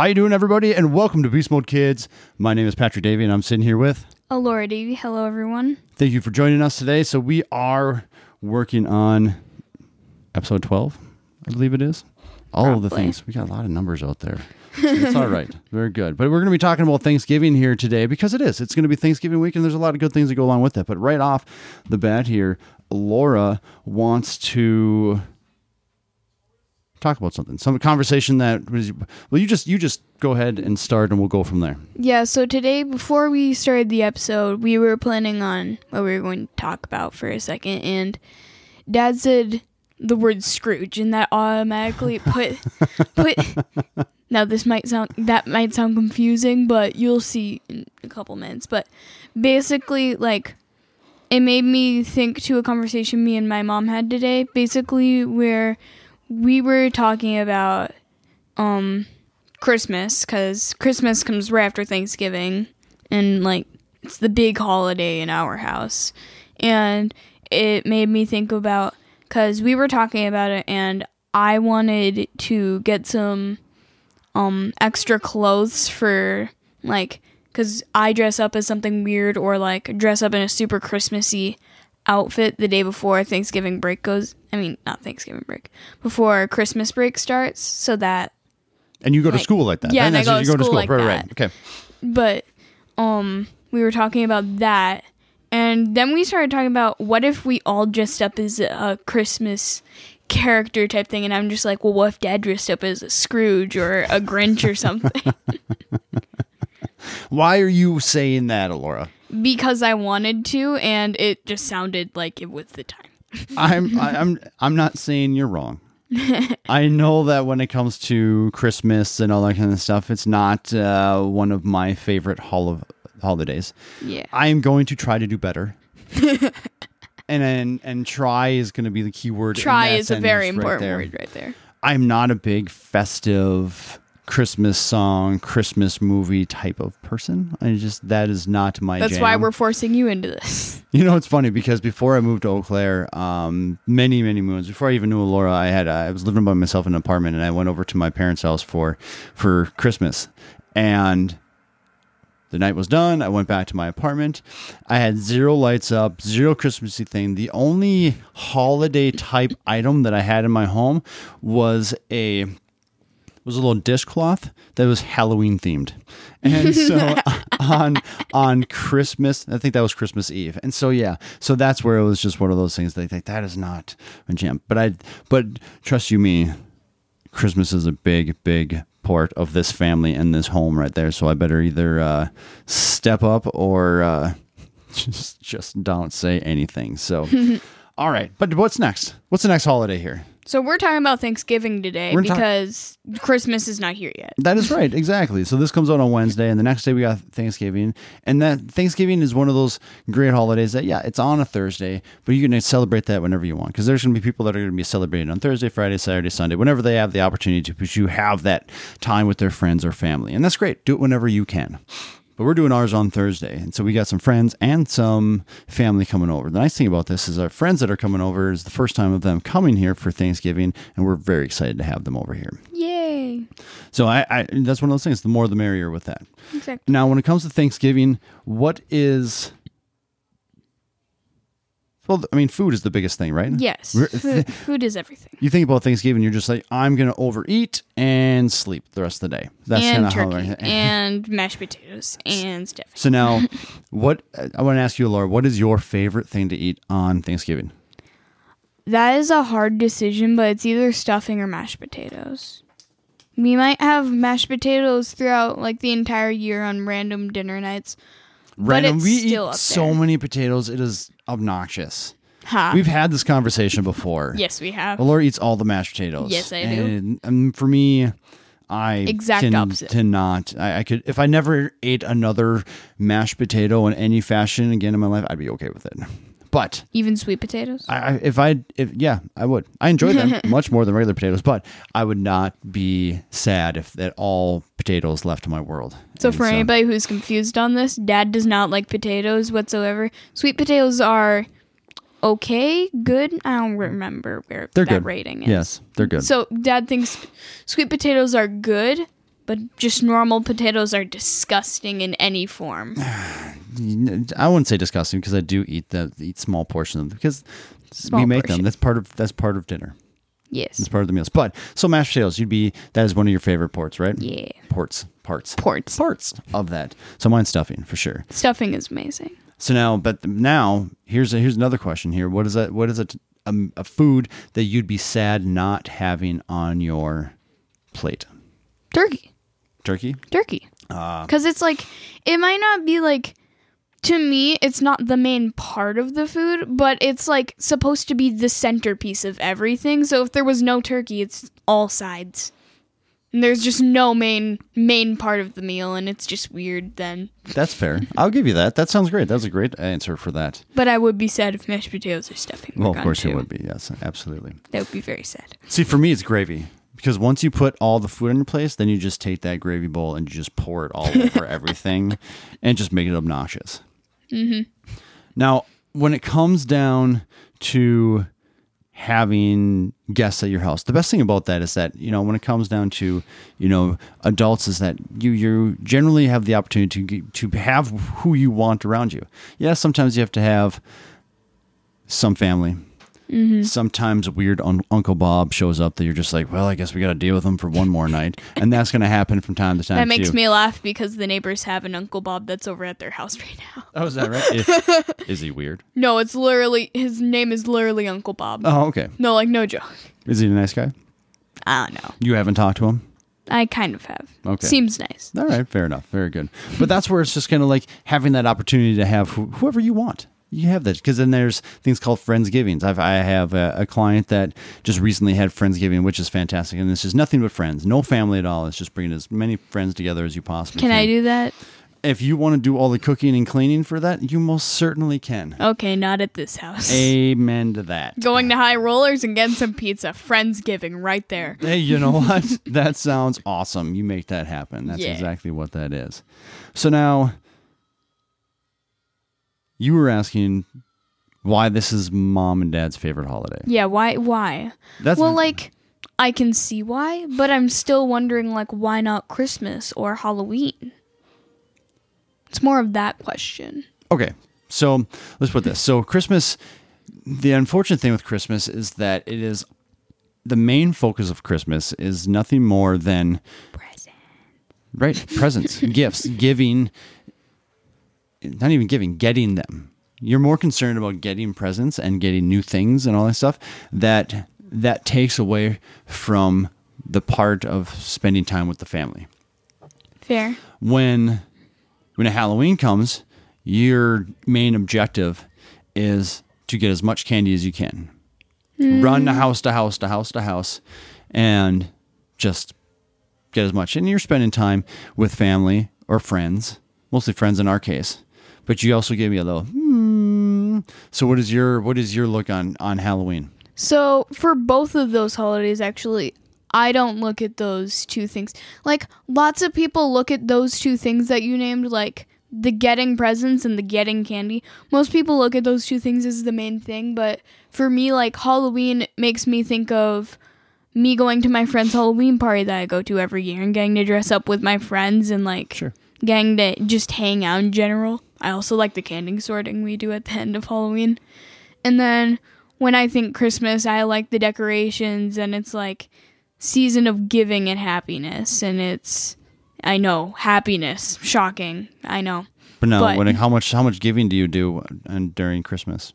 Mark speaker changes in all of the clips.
Speaker 1: How you doing, everybody? And welcome to Beast Mode Kids. My name is Patrick Davey, and I'm sitting here with.
Speaker 2: Laura Davey. Hello, everyone.
Speaker 1: Thank you for joining us today. So we are working on episode 12, I believe it is. All of the things. We got a lot of numbers out there. It's all right. Very good. But we're going to be talking about Thanksgiving here today because it is. It's going to be Thanksgiving week, and there's a lot of good things that go along with it. But right off the bat here, Laura wants to talk about something. Some conversation that was. Well, you just you just go ahead and start, and we'll go from there.
Speaker 2: Yeah, so today, before we started the episode, we were planning on what we were going to talk about for a second, and Dad said the word Scrooge, and that automatically put put. Now this might sound that might sound confusing, but you'll see in a couple minutes. But basically, like it made me think to a conversation me and my mom had today. Basically, where we were talking about um Christmas because Christmas comes right after Thanksgiving, and like it's the big holiday in our house, and it made me think about because we were talking about it, and I wanted to get some um extra clothes for like because I dress up as something weird or like dress up in a super Christmassy outfit the day before Thanksgiving break goes. I mean, not Thanksgiving break, before Christmas break starts, so that
Speaker 1: And you go to school like that.
Speaker 2: yeah,
Speaker 1: right?
Speaker 2: and I go
Speaker 1: what
Speaker 2: to
Speaker 1: you
Speaker 2: school like
Speaker 1: right,
Speaker 2: that.
Speaker 1: right. Okay.
Speaker 2: but um we were talking about that and then we started talking about what if we all dressed up as a christmas character type thing and i'm just like well what if dad dressed up as a scrooge or a grinch or something
Speaker 1: Why are you saying that, Alora?
Speaker 2: Because i wanted to and it just sounded like it was the time
Speaker 1: I'm I'm I'm not saying you're wrong. I know that when it comes to Christmas and all that kind of stuff, it's not uh, one of my favorite hol- holidays.
Speaker 2: yeah
Speaker 1: I am going to try to do better. and and and try is going to be the key word.
Speaker 2: try is a very
Speaker 1: right
Speaker 2: important
Speaker 1: there.
Speaker 2: word right there
Speaker 1: I'm not a big festive Christmas song, Christmas movie type of person. I just that is not my
Speaker 2: that's
Speaker 1: jam.
Speaker 2: why we're forcing you into this
Speaker 1: You know, it's funny because before I moved to Eau Claire, um, many, many moons before I even knew Laura, I had uh, I was living by myself in an apartment, and I went over to my parents' house for for Christmas, and the night was done. I went back to my apartment. I had zero lights up, zero Christmassy thing. The only holiday type item that I had in my home was a was a little dishcloth that was Halloween themed. And so on on Christmas, I think that was Christmas Eve. And so yeah, so that's where it was just one of those things they think that is not a jam. But I but trust you me, Christmas is a big big part of this family and this home right there. So I better either uh, step up or uh, just just don't say anything. So all right, but what's next? What's the next holiday here?
Speaker 2: So we're talking about thanksgiving today
Speaker 1: We're talk-
Speaker 2: because christmas is not here yet
Speaker 1: That is right, exactly. So this comes out on Wednesday, and the next day we got Thanksgiving, and that Thanksgiving is one of those great holidays that yeah, it's on a Thursday, but you can celebrate that whenever you want because there's going to be people that are going to be celebrating on Thursday, Friday, Saturday, Sunday, whenever they have the opportunity to, because you have that time with their friends or family, and that's great. Do it whenever you can. But we're doing ours on Thursday, and so we got some friends and some family coming over. The nice thing about this is our friends that are coming over is the first time of them coming here for Thanksgiving, and we're very excited to have them over here.
Speaker 2: yay
Speaker 1: So I, I that's one of those things. The more, the merrier with that.
Speaker 2: exactly
Speaker 1: Now, when it comes to Thanksgiving, what is well? I mean, food is the biggest thing, right?
Speaker 2: yes food, is everything
Speaker 1: You think about Thanksgiving, you're just like, I'm gonna overeat and sleep the rest of the day. That's kind of how. I,
Speaker 2: and mashed potatoes and stuff.
Speaker 1: so now, what I want to ask you, Laura, what is your favorite thing to eat on Thanksgiving?
Speaker 2: That is a hard decision, but it's either stuffing or mashed potatoes. We might have mashed potatoes throughout like the entire year on random dinner nights.
Speaker 1: Random,
Speaker 2: it's
Speaker 1: we eat so many potatoes; it is obnoxious.
Speaker 2: Ha.
Speaker 1: We've had this conversation before.
Speaker 2: yes, we have.
Speaker 1: Laura eats all the mashed potatoes.
Speaker 2: Yes, I do.
Speaker 1: And, um, for me, I
Speaker 2: Exact
Speaker 1: can,
Speaker 2: opposite.
Speaker 1: To not, I, I could if I never ate another mashed potato in any fashion again in my life, I'd be okay with it. But
Speaker 2: Even sweet potatoes.
Speaker 1: I, I if I if yeah, I would. I enjoy them much more than regular potatoes, but I would not be sad if that all potatoes left my world.
Speaker 2: so
Speaker 1: And
Speaker 2: for anybody who's confused on this, Dad does not like potatoes whatsoever. Sweet potatoes are okay, good. I don't remember where
Speaker 1: They're
Speaker 2: that
Speaker 1: good.
Speaker 2: rating is.
Speaker 1: yes, they're good.
Speaker 2: So Dad thinks sweet potatoes are good, but just normal potatoes are disgusting in any form.
Speaker 1: I wouldn't say disgusting because I do eat the eat small portions of them because we
Speaker 2: Small
Speaker 1: make them. That's part of that's part of dinner.
Speaker 2: Yes.
Speaker 1: That's part of the meals. But so mashed potatoes, you'd be that is one of your favorite ports, right?
Speaker 2: Yeah.
Speaker 1: Ports, parts,
Speaker 2: Ports.
Speaker 1: parts of that. So mine's stuffing for sure.
Speaker 2: Stuffing is amazing.
Speaker 1: So now, but now here's a, here's another question here. What is that? What is it? A, um, a food that you'd be sad not having on your plate?
Speaker 2: Turkey.
Speaker 1: Turkey.
Speaker 2: Turkey.
Speaker 1: Ah.
Speaker 2: Because it's like, it might not be like, to me, it's not the main part of the food, but it's like supposed to be the centerpiece of everything. So if there was no turkey, it's all sides. And there's just no main main part of the meal, and it's just weird then.
Speaker 1: That's fair. I'll give you that. That sounds great. That's a great answer for that.
Speaker 2: But I would be sad if mashed potatoes or stuffing.
Speaker 1: Well, of course
Speaker 2: too.
Speaker 1: it would be. Yes, absolutely.
Speaker 2: That would be very sad.
Speaker 1: See, for me, it's gravy because once you put all the food in your place, then you just take that gravy bowl and you just pour it all over everything, and just make it obnoxious. Mm-hmm. Now, when it comes down to having guests at your house, the best thing about that is that you know when it comes down to you know adults is that you you generally have the opportunity to to have who you want around you. Yes, sometimes you have to have some family. Mm-hmm. Sometimes weird un- Uncle Bob shows up that you're just like, well, I guess we got to deal with him for one more night, and that's going to happen from time to time.
Speaker 2: That makes
Speaker 1: too.
Speaker 2: me laugh because the neighbors have an Uncle Bob that's over at their house right now.
Speaker 1: Oh, is that right? is, is he weird?
Speaker 2: No, it's literally his name is literally Uncle Bob.
Speaker 1: Oh, okay.
Speaker 2: No, like no joke.
Speaker 1: Is he a nice guy?
Speaker 2: I don't know.
Speaker 1: You haven't talked to him?
Speaker 2: I kind of have.
Speaker 1: Okay.
Speaker 2: Seems nice.
Speaker 1: All right, fair enough. Very good. But that's where it's just kind of like having that opportunity to have wh- whoever you want. You have that because then there's things called friendsgivings. I've, I have a, a client that just recently had friendsgiving, which is fantastic. And it's just nothing but friends, no family at all. It's just bringing as many friends together as you possibly
Speaker 2: Can
Speaker 1: can.
Speaker 2: I do that?
Speaker 1: If you want to do all the cooking and cleaning for that, you most certainly can.
Speaker 2: Okay, not at this house.
Speaker 1: Amen to that.
Speaker 2: Going to High Rollers and getting some pizza. Friendsgiving right there.
Speaker 1: Hey, you know what? that sounds awesome. You make that happen. That's
Speaker 2: Yeah.
Speaker 1: exactly what that is. So now, you were asking why this is mom and dad's favorite holiday.
Speaker 2: Yeah, why why?
Speaker 1: That's
Speaker 2: well, like I can see why, but I'm still wondering like why not Christmas or Halloween? It's more of that question.
Speaker 1: okay. So let's put this. So Christmas. The unfortunate thing with Christmas is that it is the main focus of Christmas is nothing more than
Speaker 2: Present.
Speaker 1: Right. Presents, gifts, giving, not even giving, getting them. You're more concerned about getting presents and getting new things and all that stuff that that takes away from the part of spending time with the family.
Speaker 2: Fair.
Speaker 1: When when a Halloween comes, your main objective is to get as much candy as you can. Mm. Run to house to house to house to house and just get as much. And you're spending time with family or friends, mostly friends in our case. But you also gave me a little. Hmm. So what is your what is your look on on Halloween?
Speaker 2: So for both of those holidays, actually, I don't look at those two things. Like lots of people look at those two things that you named, like the getting presents and the getting candy. Most people look at those two things as the main thing, but for me, like Halloween makes me think of me going to my friend's Halloween party that I go to every year and getting to dress up with my friends and like
Speaker 1: Sure.
Speaker 2: getting to just hang out in general. I also like the candy sorting we do at the end of Halloween. And then when I think Christmas, I like the decorations and it's like season of giving and happiness and it's I know, happiness. Shocking. I know.
Speaker 1: But no,
Speaker 2: But-
Speaker 1: when, how much how much giving do you do and during Christmas?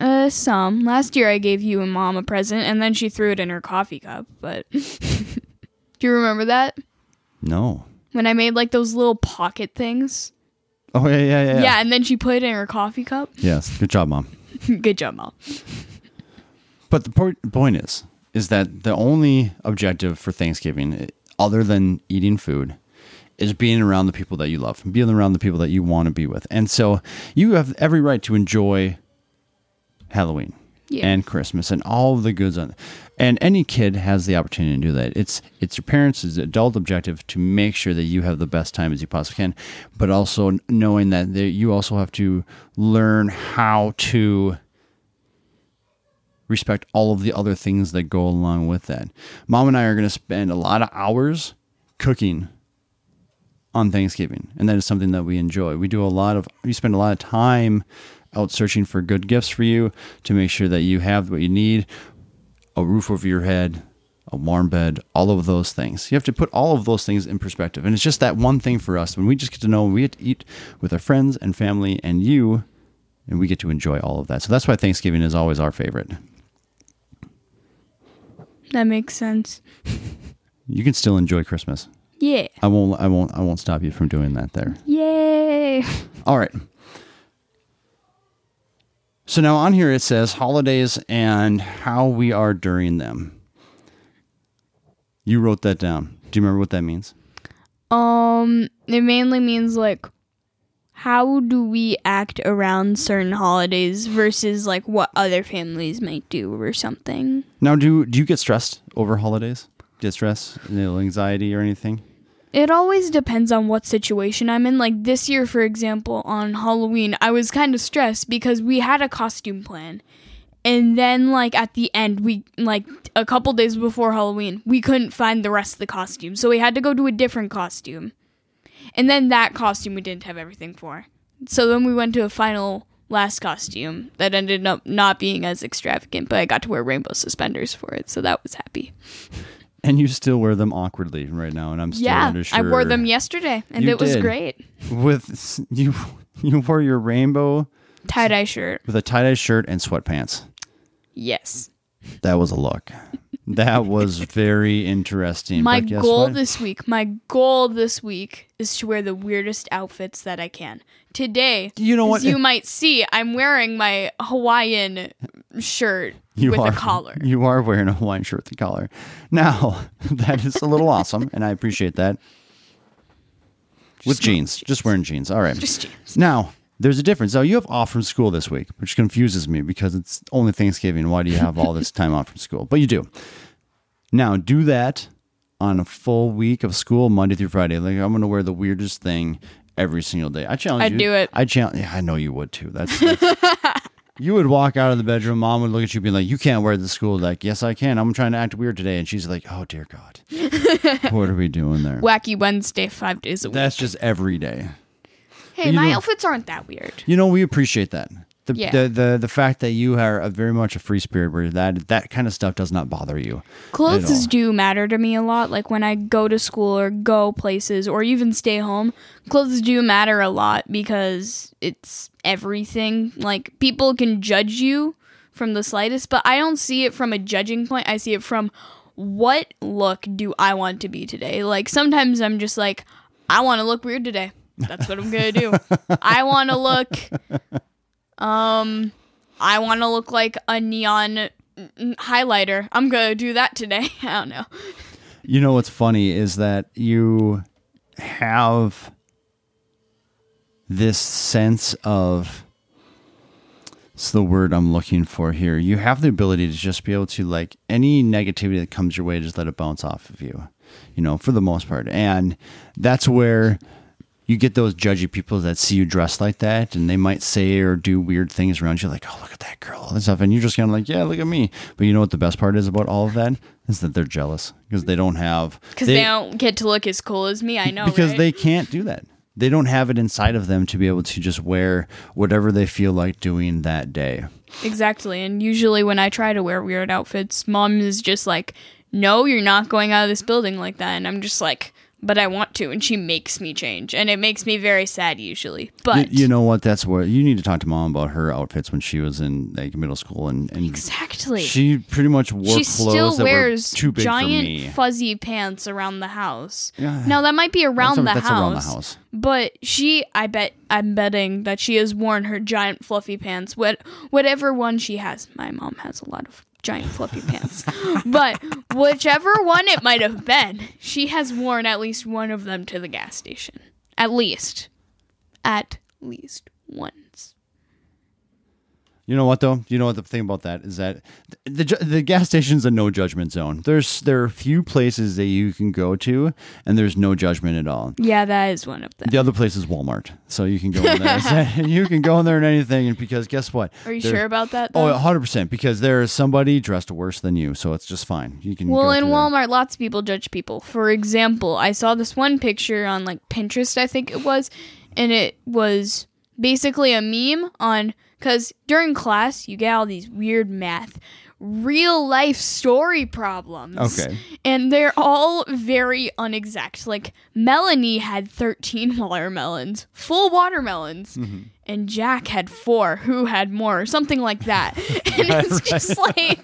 Speaker 2: Uh some. Last year I gave you and mom a present and then she threw it in her coffee cup, but Do you remember that?
Speaker 1: No.
Speaker 2: When I made like those little pocket things?
Speaker 1: Oh yeah yeah yeah.
Speaker 2: Yeah, and then she put it in her coffee cup.
Speaker 1: Yes. Good job, mom.
Speaker 2: Good job, mom.
Speaker 1: But the po- point is, is that the only objective for Thanksgiving, eh, other than eating food, is being around the people that you love, being around the people that you want to be with. And so you have every right to enjoy Halloween
Speaker 2: Yeah.
Speaker 1: and Christmas and all the goods on and any kid has the opportunity to do that. It's it's your parents' adult objective to make sure that you have the best time as you possibly can, but also knowing that you also have to learn how to respect all of the other things that go along with that. Mom and I are going to spend a lot of hours cooking on Thanksgiving, and that is something that we enjoy. We do a lot of we spend a lot of time out searching for good gifts for you to make sure that you have what you need, a roof over your head, a warm bed, all of those things. You have to put all of those things in perspective. And it's just that one thing for us when we just get to know we get to eat with our friends and family and you and we get to enjoy all of that. So that's why Thanksgiving is always our favorite.
Speaker 2: That makes sense.
Speaker 1: You can still enjoy Christmas.
Speaker 2: Yeah.
Speaker 1: I won't I won't I won't stop you from doing that there.
Speaker 2: Yay.
Speaker 1: All right. So now on here it says holidays and how we are during them. You wrote that down. Do you remember what that means?
Speaker 2: Um, it mainly means like how do we act around certain holidays versus like what other families might do or something.
Speaker 1: Now, do do you get stressed over holidays? Get stress, anxiety, or anything?
Speaker 2: It always depends on what situation I'm in. Like this year, for example, on Halloween, I was kind of stressed because we had a costume plan. And then, like, at the end, we, like, a couple days before Halloween, we couldn't find the rest of the costume. So we had to go to a different costume. And then that costume we didn't have everything for. So then we went to a final last costume that ended up not being as extravagant, but I got to wear rainbow suspenders for it. So that was happy.
Speaker 1: And you still wear them awkwardly right now, and I'm still
Speaker 2: yeah. I wore them yesterday and
Speaker 1: You
Speaker 2: it was
Speaker 1: did.
Speaker 2: great.
Speaker 1: with you. You wore your rainbow
Speaker 2: Tie dye shirt.
Speaker 1: with a tie dye shirt and sweatpants.
Speaker 2: Yes.
Speaker 1: That was a look. That was very interesting.
Speaker 2: My goal
Speaker 1: what?
Speaker 2: this week, my goal this week is to wear the weirdest outfits that I can. Today,
Speaker 1: You know what?
Speaker 2: as you might see, I'm wearing my Hawaiian shirt
Speaker 1: You
Speaker 2: with
Speaker 1: are,
Speaker 2: a collar.
Speaker 1: You are wearing a Hawaiian shirt with a collar. Now, that is a little awesome, and I appreciate that. With
Speaker 2: Just
Speaker 1: jeans. Just wearing jeans. All right.
Speaker 2: Just jeans.
Speaker 1: Now, there's a difference. Now, you have off from school this week, which confuses me because it's only Thanksgiving. Why do you have all this time off from school? But you do. Now, do that on a full week of school, Monday through Friday. Like, I'm going to wear the weirdest thing every single day. I challenge
Speaker 2: I'd
Speaker 1: you.
Speaker 2: do it.
Speaker 1: I challenge. Yeah, I know you would too. That's. that's you would walk out of the bedroom. Mom would look at you, being like, "You can't wear the school." Like, yes, I can. I'm trying to act weird today, and she's like, "Oh dear God, what are we doing there?"
Speaker 2: Wacky Wednesday, five days a week.
Speaker 1: That's just every day.
Speaker 2: hey, my
Speaker 1: know-
Speaker 2: outfits aren't that weird.
Speaker 1: You know, we appreciate that. The,
Speaker 2: Yeah.
Speaker 1: the, the the fact that you are a very much a free spirit where that that kind of stuff does not bother you.
Speaker 2: Clothes do matter to me a lot. Like when I go to school or go places or even stay home, clothes do matter a lot because it's everything. Like people can judge you from the slightest, but I don't see it from a judging point. I see it from what look do I want to be today? Like sometimes I'm just like, I want to look weird today. That's what I'm going to do. I want to look um I want to look like a neon highlighter. I'm to do that today. I don't know.
Speaker 1: You know what's funny is that you have this sense of it's the word I'm looking for here. You have the ability to just be able to like any negativity that comes your way, just let it bounce off of you. You know, for the most part. And that's where you get those judgy people that see you dressed like that and they might say or do weird things around you like, oh, look at that girl, all this stuff. And you're just kind of like, yeah, look at me. But you know what the best part is about all of that? Is that they're jealous because they don't have.
Speaker 2: Because they, don't get to look as cool as me. I know.
Speaker 1: Because
Speaker 2: right?
Speaker 1: they can't do that. They don't have it inside of them to be able to just wear whatever they feel like doing that day.
Speaker 2: Exactly. And usually when I try to wear weird outfits, mom is just like, no, you're not going out of this building like that. And I'm just like, but I want to. And she makes me change. And it makes me very sad usually. But
Speaker 1: you know what? That's where you need to talk to mom about her outfits when she was in like middle school and, and
Speaker 2: exactly.
Speaker 1: she pretty much wore
Speaker 2: she
Speaker 1: clothes
Speaker 2: still
Speaker 1: that
Speaker 2: wears
Speaker 1: were too big
Speaker 2: giant
Speaker 1: for me.
Speaker 2: fuzzy pants around the house.
Speaker 1: Yeah.
Speaker 2: Now that might be around,
Speaker 1: That's-
Speaker 2: the,
Speaker 1: that's
Speaker 2: house,
Speaker 1: around the house.
Speaker 2: But she, I bet, I'm betting that she has worn her giant fluffy pants. What, whatever one she has. My mom has a lot of giant fluffy pants. But whichever one it might have been, she has worn at least one of them to the gas station. At least, at least once.
Speaker 1: You know what though? You know what the thing about that is that the the, the gas station's a no judgment zone. There's there are few places that you can go to and there's no judgment at all.
Speaker 2: Yeah, that is one of them.
Speaker 1: The other place is Walmart, so you can go in there. you can go in there and anything, and because guess what?
Speaker 2: Are you sure about that?
Speaker 1: Oh,
Speaker 2: Though?
Speaker 1: 100 percent. Because there is somebody dressed worse than you, so it's just fine. You can.
Speaker 2: Well, in
Speaker 1: through there.
Speaker 2: Walmart, lots of people judge people. For example, I saw this one picture on like Pinterest, I think it was, and it was basically a meme on because during class you get all these weird math, real life story problems.
Speaker 1: Okay.
Speaker 2: And they're all very unexact. Like Melanie had 13 watermelons, full watermelons.
Speaker 1: Mm-hmm.
Speaker 2: And Jack had four, who had more, or something like that. And it's just like,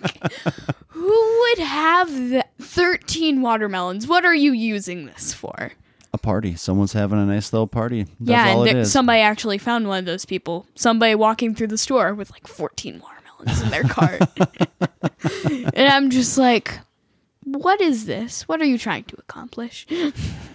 Speaker 2: who would have the 13 watermelons? What are you using this for?
Speaker 1: A party. Someone's having a nice little party. That's
Speaker 2: yeah,
Speaker 1: all
Speaker 2: and
Speaker 1: it
Speaker 2: there,
Speaker 1: is.
Speaker 2: somebody actually found one of those people. Somebody walking through the store with like 14 watermelons in their cart. and I'm just like, what is this? What are you trying to accomplish?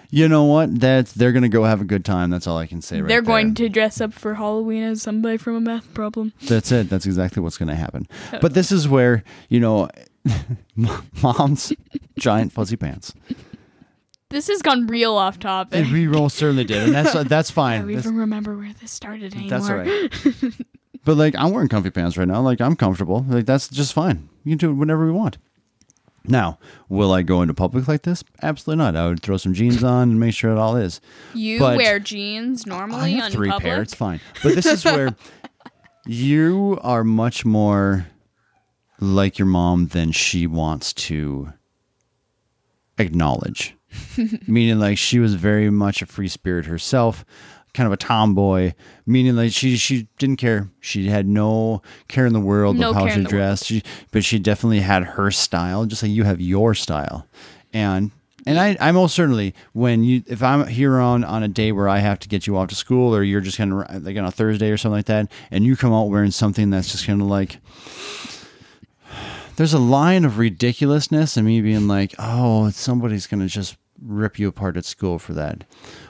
Speaker 1: you know what? That's they're gonna go have a good time. That's all I can say. Right
Speaker 2: They're going
Speaker 1: there.
Speaker 2: to dress up for Halloween as somebody from a math problem.
Speaker 1: That's it. That's exactly what's gonna happen. But this is where you know, mom's giant fuzzy pants.
Speaker 2: This has gone real off topic.
Speaker 1: And we most certainly did, and that's that's fine.
Speaker 2: I
Speaker 1: fine.
Speaker 2: don't
Speaker 1: That's,
Speaker 2: even remember where this started anymore.
Speaker 1: that's all right. but like, I'm wearing comfy pants right now. Like, I'm comfortable. Like, that's just fine. You can do it whenever we want. Now, will I go into public like this? Absolutely not. I would throw some jeans on and make sure it all is.
Speaker 2: You
Speaker 1: But-
Speaker 2: wear jeans normally
Speaker 1: I have
Speaker 2: on
Speaker 1: three
Speaker 2: public?
Speaker 1: pair. It's fine. But this is where you are much more like your mom than she wants to acknowledge. meaning, like she was very much a free spirit herself, kind of a tomboy. Meaning, like she she didn't care. She had no care in the world
Speaker 2: No
Speaker 1: of how she
Speaker 2: in the world.
Speaker 1: dressed. She, but she definitely had her style, just like you have your style. And and I, I most certainly when you if I'm here on on a day where I have to get you off to school or you're just kind of like on a Thursday or something like that, and you come out wearing something that's just kind of like there's a line of ridiculousness and me being like, oh, somebody's gonna just rip you apart at school for that,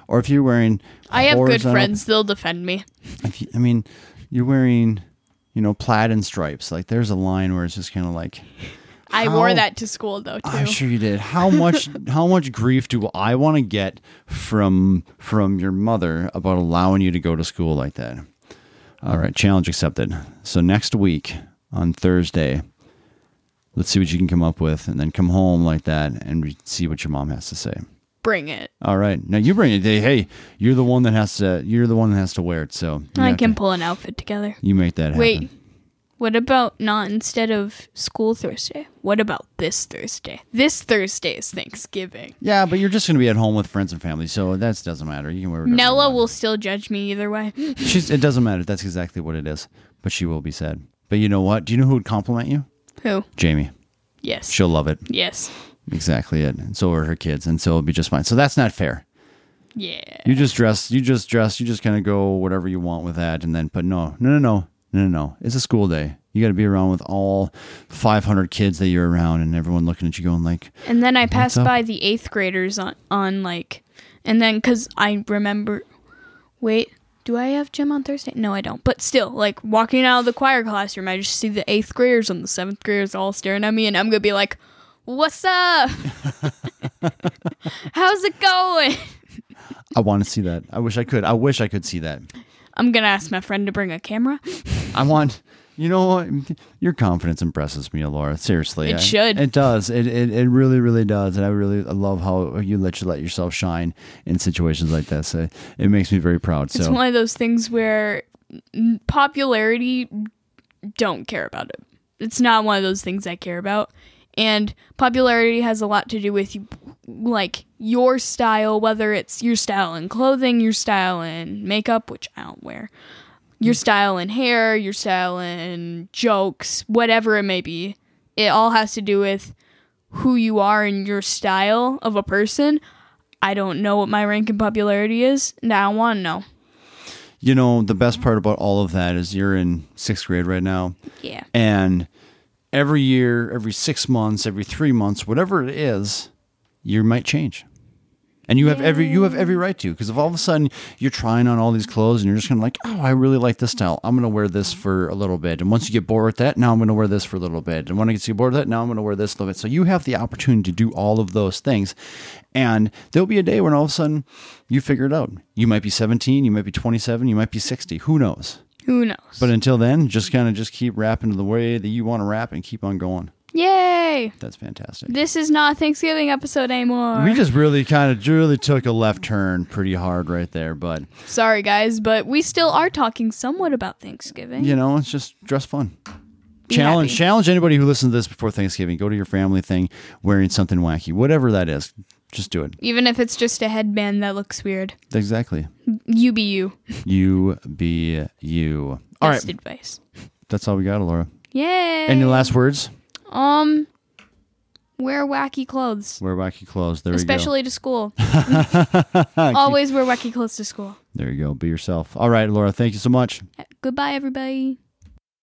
Speaker 1: or if you're wearing
Speaker 2: I have good friends. They'll defend me.
Speaker 1: if you, I mean, you're wearing you know plaid and stripes. Like there's a line where it's just kind of like.
Speaker 2: I wore that to school though too.
Speaker 1: I'm sure you did. How much how much grief do I want to get from from your mother about allowing you to go to school like that? All right, challenge accepted. So next week on Thursday, let's see what you can come up with and then come home like that and we see what your mom has to say.
Speaker 2: Bring it.
Speaker 1: All right. Now you bring it. Hey, you're the one that has to you're the one that has to wear it. So
Speaker 2: I can
Speaker 1: to-
Speaker 2: pull an outfit together.
Speaker 1: you make that happen.
Speaker 2: Wait. What about not instead of school Thursday? What about this Thursday? This Thursday is Thanksgiving.
Speaker 1: Yeah, but you're just going to be at home with friends and family, so that doesn't matter. You can wear
Speaker 2: Nella will still judge me either way.
Speaker 1: She's, it doesn't matter. That's exactly what it is. But she will be sad. But you know what? Do you know who would compliment you?
Speaker 2: Who?
Speaker 1: Jamie.
Speaker 2: Yes.
Speaker 1: She'll love it.
Speaker 2: Yes.
Speaker 1: Exactly it. And so are her kids. And so it'll be just fine. So that's not fair.
Speaker 2: Yeah.
Speaker 1: You just dress. You just dress. You just kind of go whatever you want with that. And then, but no, no, no, no, no, no, no. It's a school day. You got to be around with all 500 kids that you're around and everyone looking at you going like,
Speaker 2: And then I passed
Speaker 1: up?
Speaker 2: by the eighth graders on, on like, and then because I remember, wait, do I have gym on Thursday? No, I don't. But still, like walking out of the choir classroom, I just see the eighth graders and the seventh graders all staring at me, and I'm gonna be like, "What's up? How's it going?"
Speaker 1: I want to see that. I wish I could. I wish I could see that.
Speaker 2: I'm gonna ask my friend to bring a camera.
Speaker 1: I want. You know what? Your confidence impresses me, Laura. Seriously,
Speaker 2: It
Speaker 1: I-
Speaker 2: should.
Speaker 1: It does. It, it it really really does, and I really love how you let you let yourself shine in situations like this. It, it makes me very proud. So It's
Speaker 2: one of those things where popularity don't care about it. It's not one of those things I care about. And popularity has a lot to do with you, like your style, whether it's your style in clothing, your style in makeup, which I don't wear, your style in hair, your style in jokes, whatever it may be. It all has to do with who you are and your style of a person. I don't know what my rank in popularity is, and I don't want to know.
Speaker 1: you know the best part about all of that is you're in sixth grade right now,
Speaker 2: Yeah.
Speaker 1: and every year, every six months, every three months, whatever it is, you might change. And you have every you have every right to because if all of a sudden you're trying on all these clothes and you're just kind of like, oh, I really like this style. I'm gonna wear this for a little bit. And once you get bored with that, now I'm gonna wear this for a little bit. And when I get bored with that, now I'm gonna wear this a little bit. So you have the opportunity to do all of those things. And there'll be a day when all of a sudden you figure it out. You might be 17, you might be 27, you might be 60. Who knows?
Speaker 2: Who knows?
Speaker 1: But until then, just kind of just keep rapping to the way that you want to rap and keep on going.
Speaker 2: Yay!
Speaker 1: That's fantastic.
Speaker 2: This is not a Thanksgiving episode anymore.
Speaker 1: We just really kind of really took a left turn pretty hard right there, but
Speaker 2: Sorry, guys, but we still are talking somewhat about Thanksgiving.
Speaker 1: you know, it's just dress fun.
Speaker 2: Be
Speaker 1: challenge
Speaker 2: happy.
Speaker 1: challenge anybody who listens to this before Thanksgiving. Go to your family thing wearing something wacky, whatever that is. Just do it.
Speaker 2: Even if it's just a headband that looks weird.
Speaker 1: Exactly.
Speaker 2: You be you.
Speaker 1: You be you. All right,
Speaker 2: Best advice.
Speaker 1: that's all we got, Laura.
Speaker 2: Yay!
Speaker 1: Any last words?
Speaker 2: Um, wear wacky clothes,
Speaker 1: Wear wacky clothes. There
Speaker 2: especially to school. Always wear wacky clothes to school.
Speaker 1: There you go. Be yourself. All right, Laura. Thank you so much.
Speaker 2: Goodbye, everybody.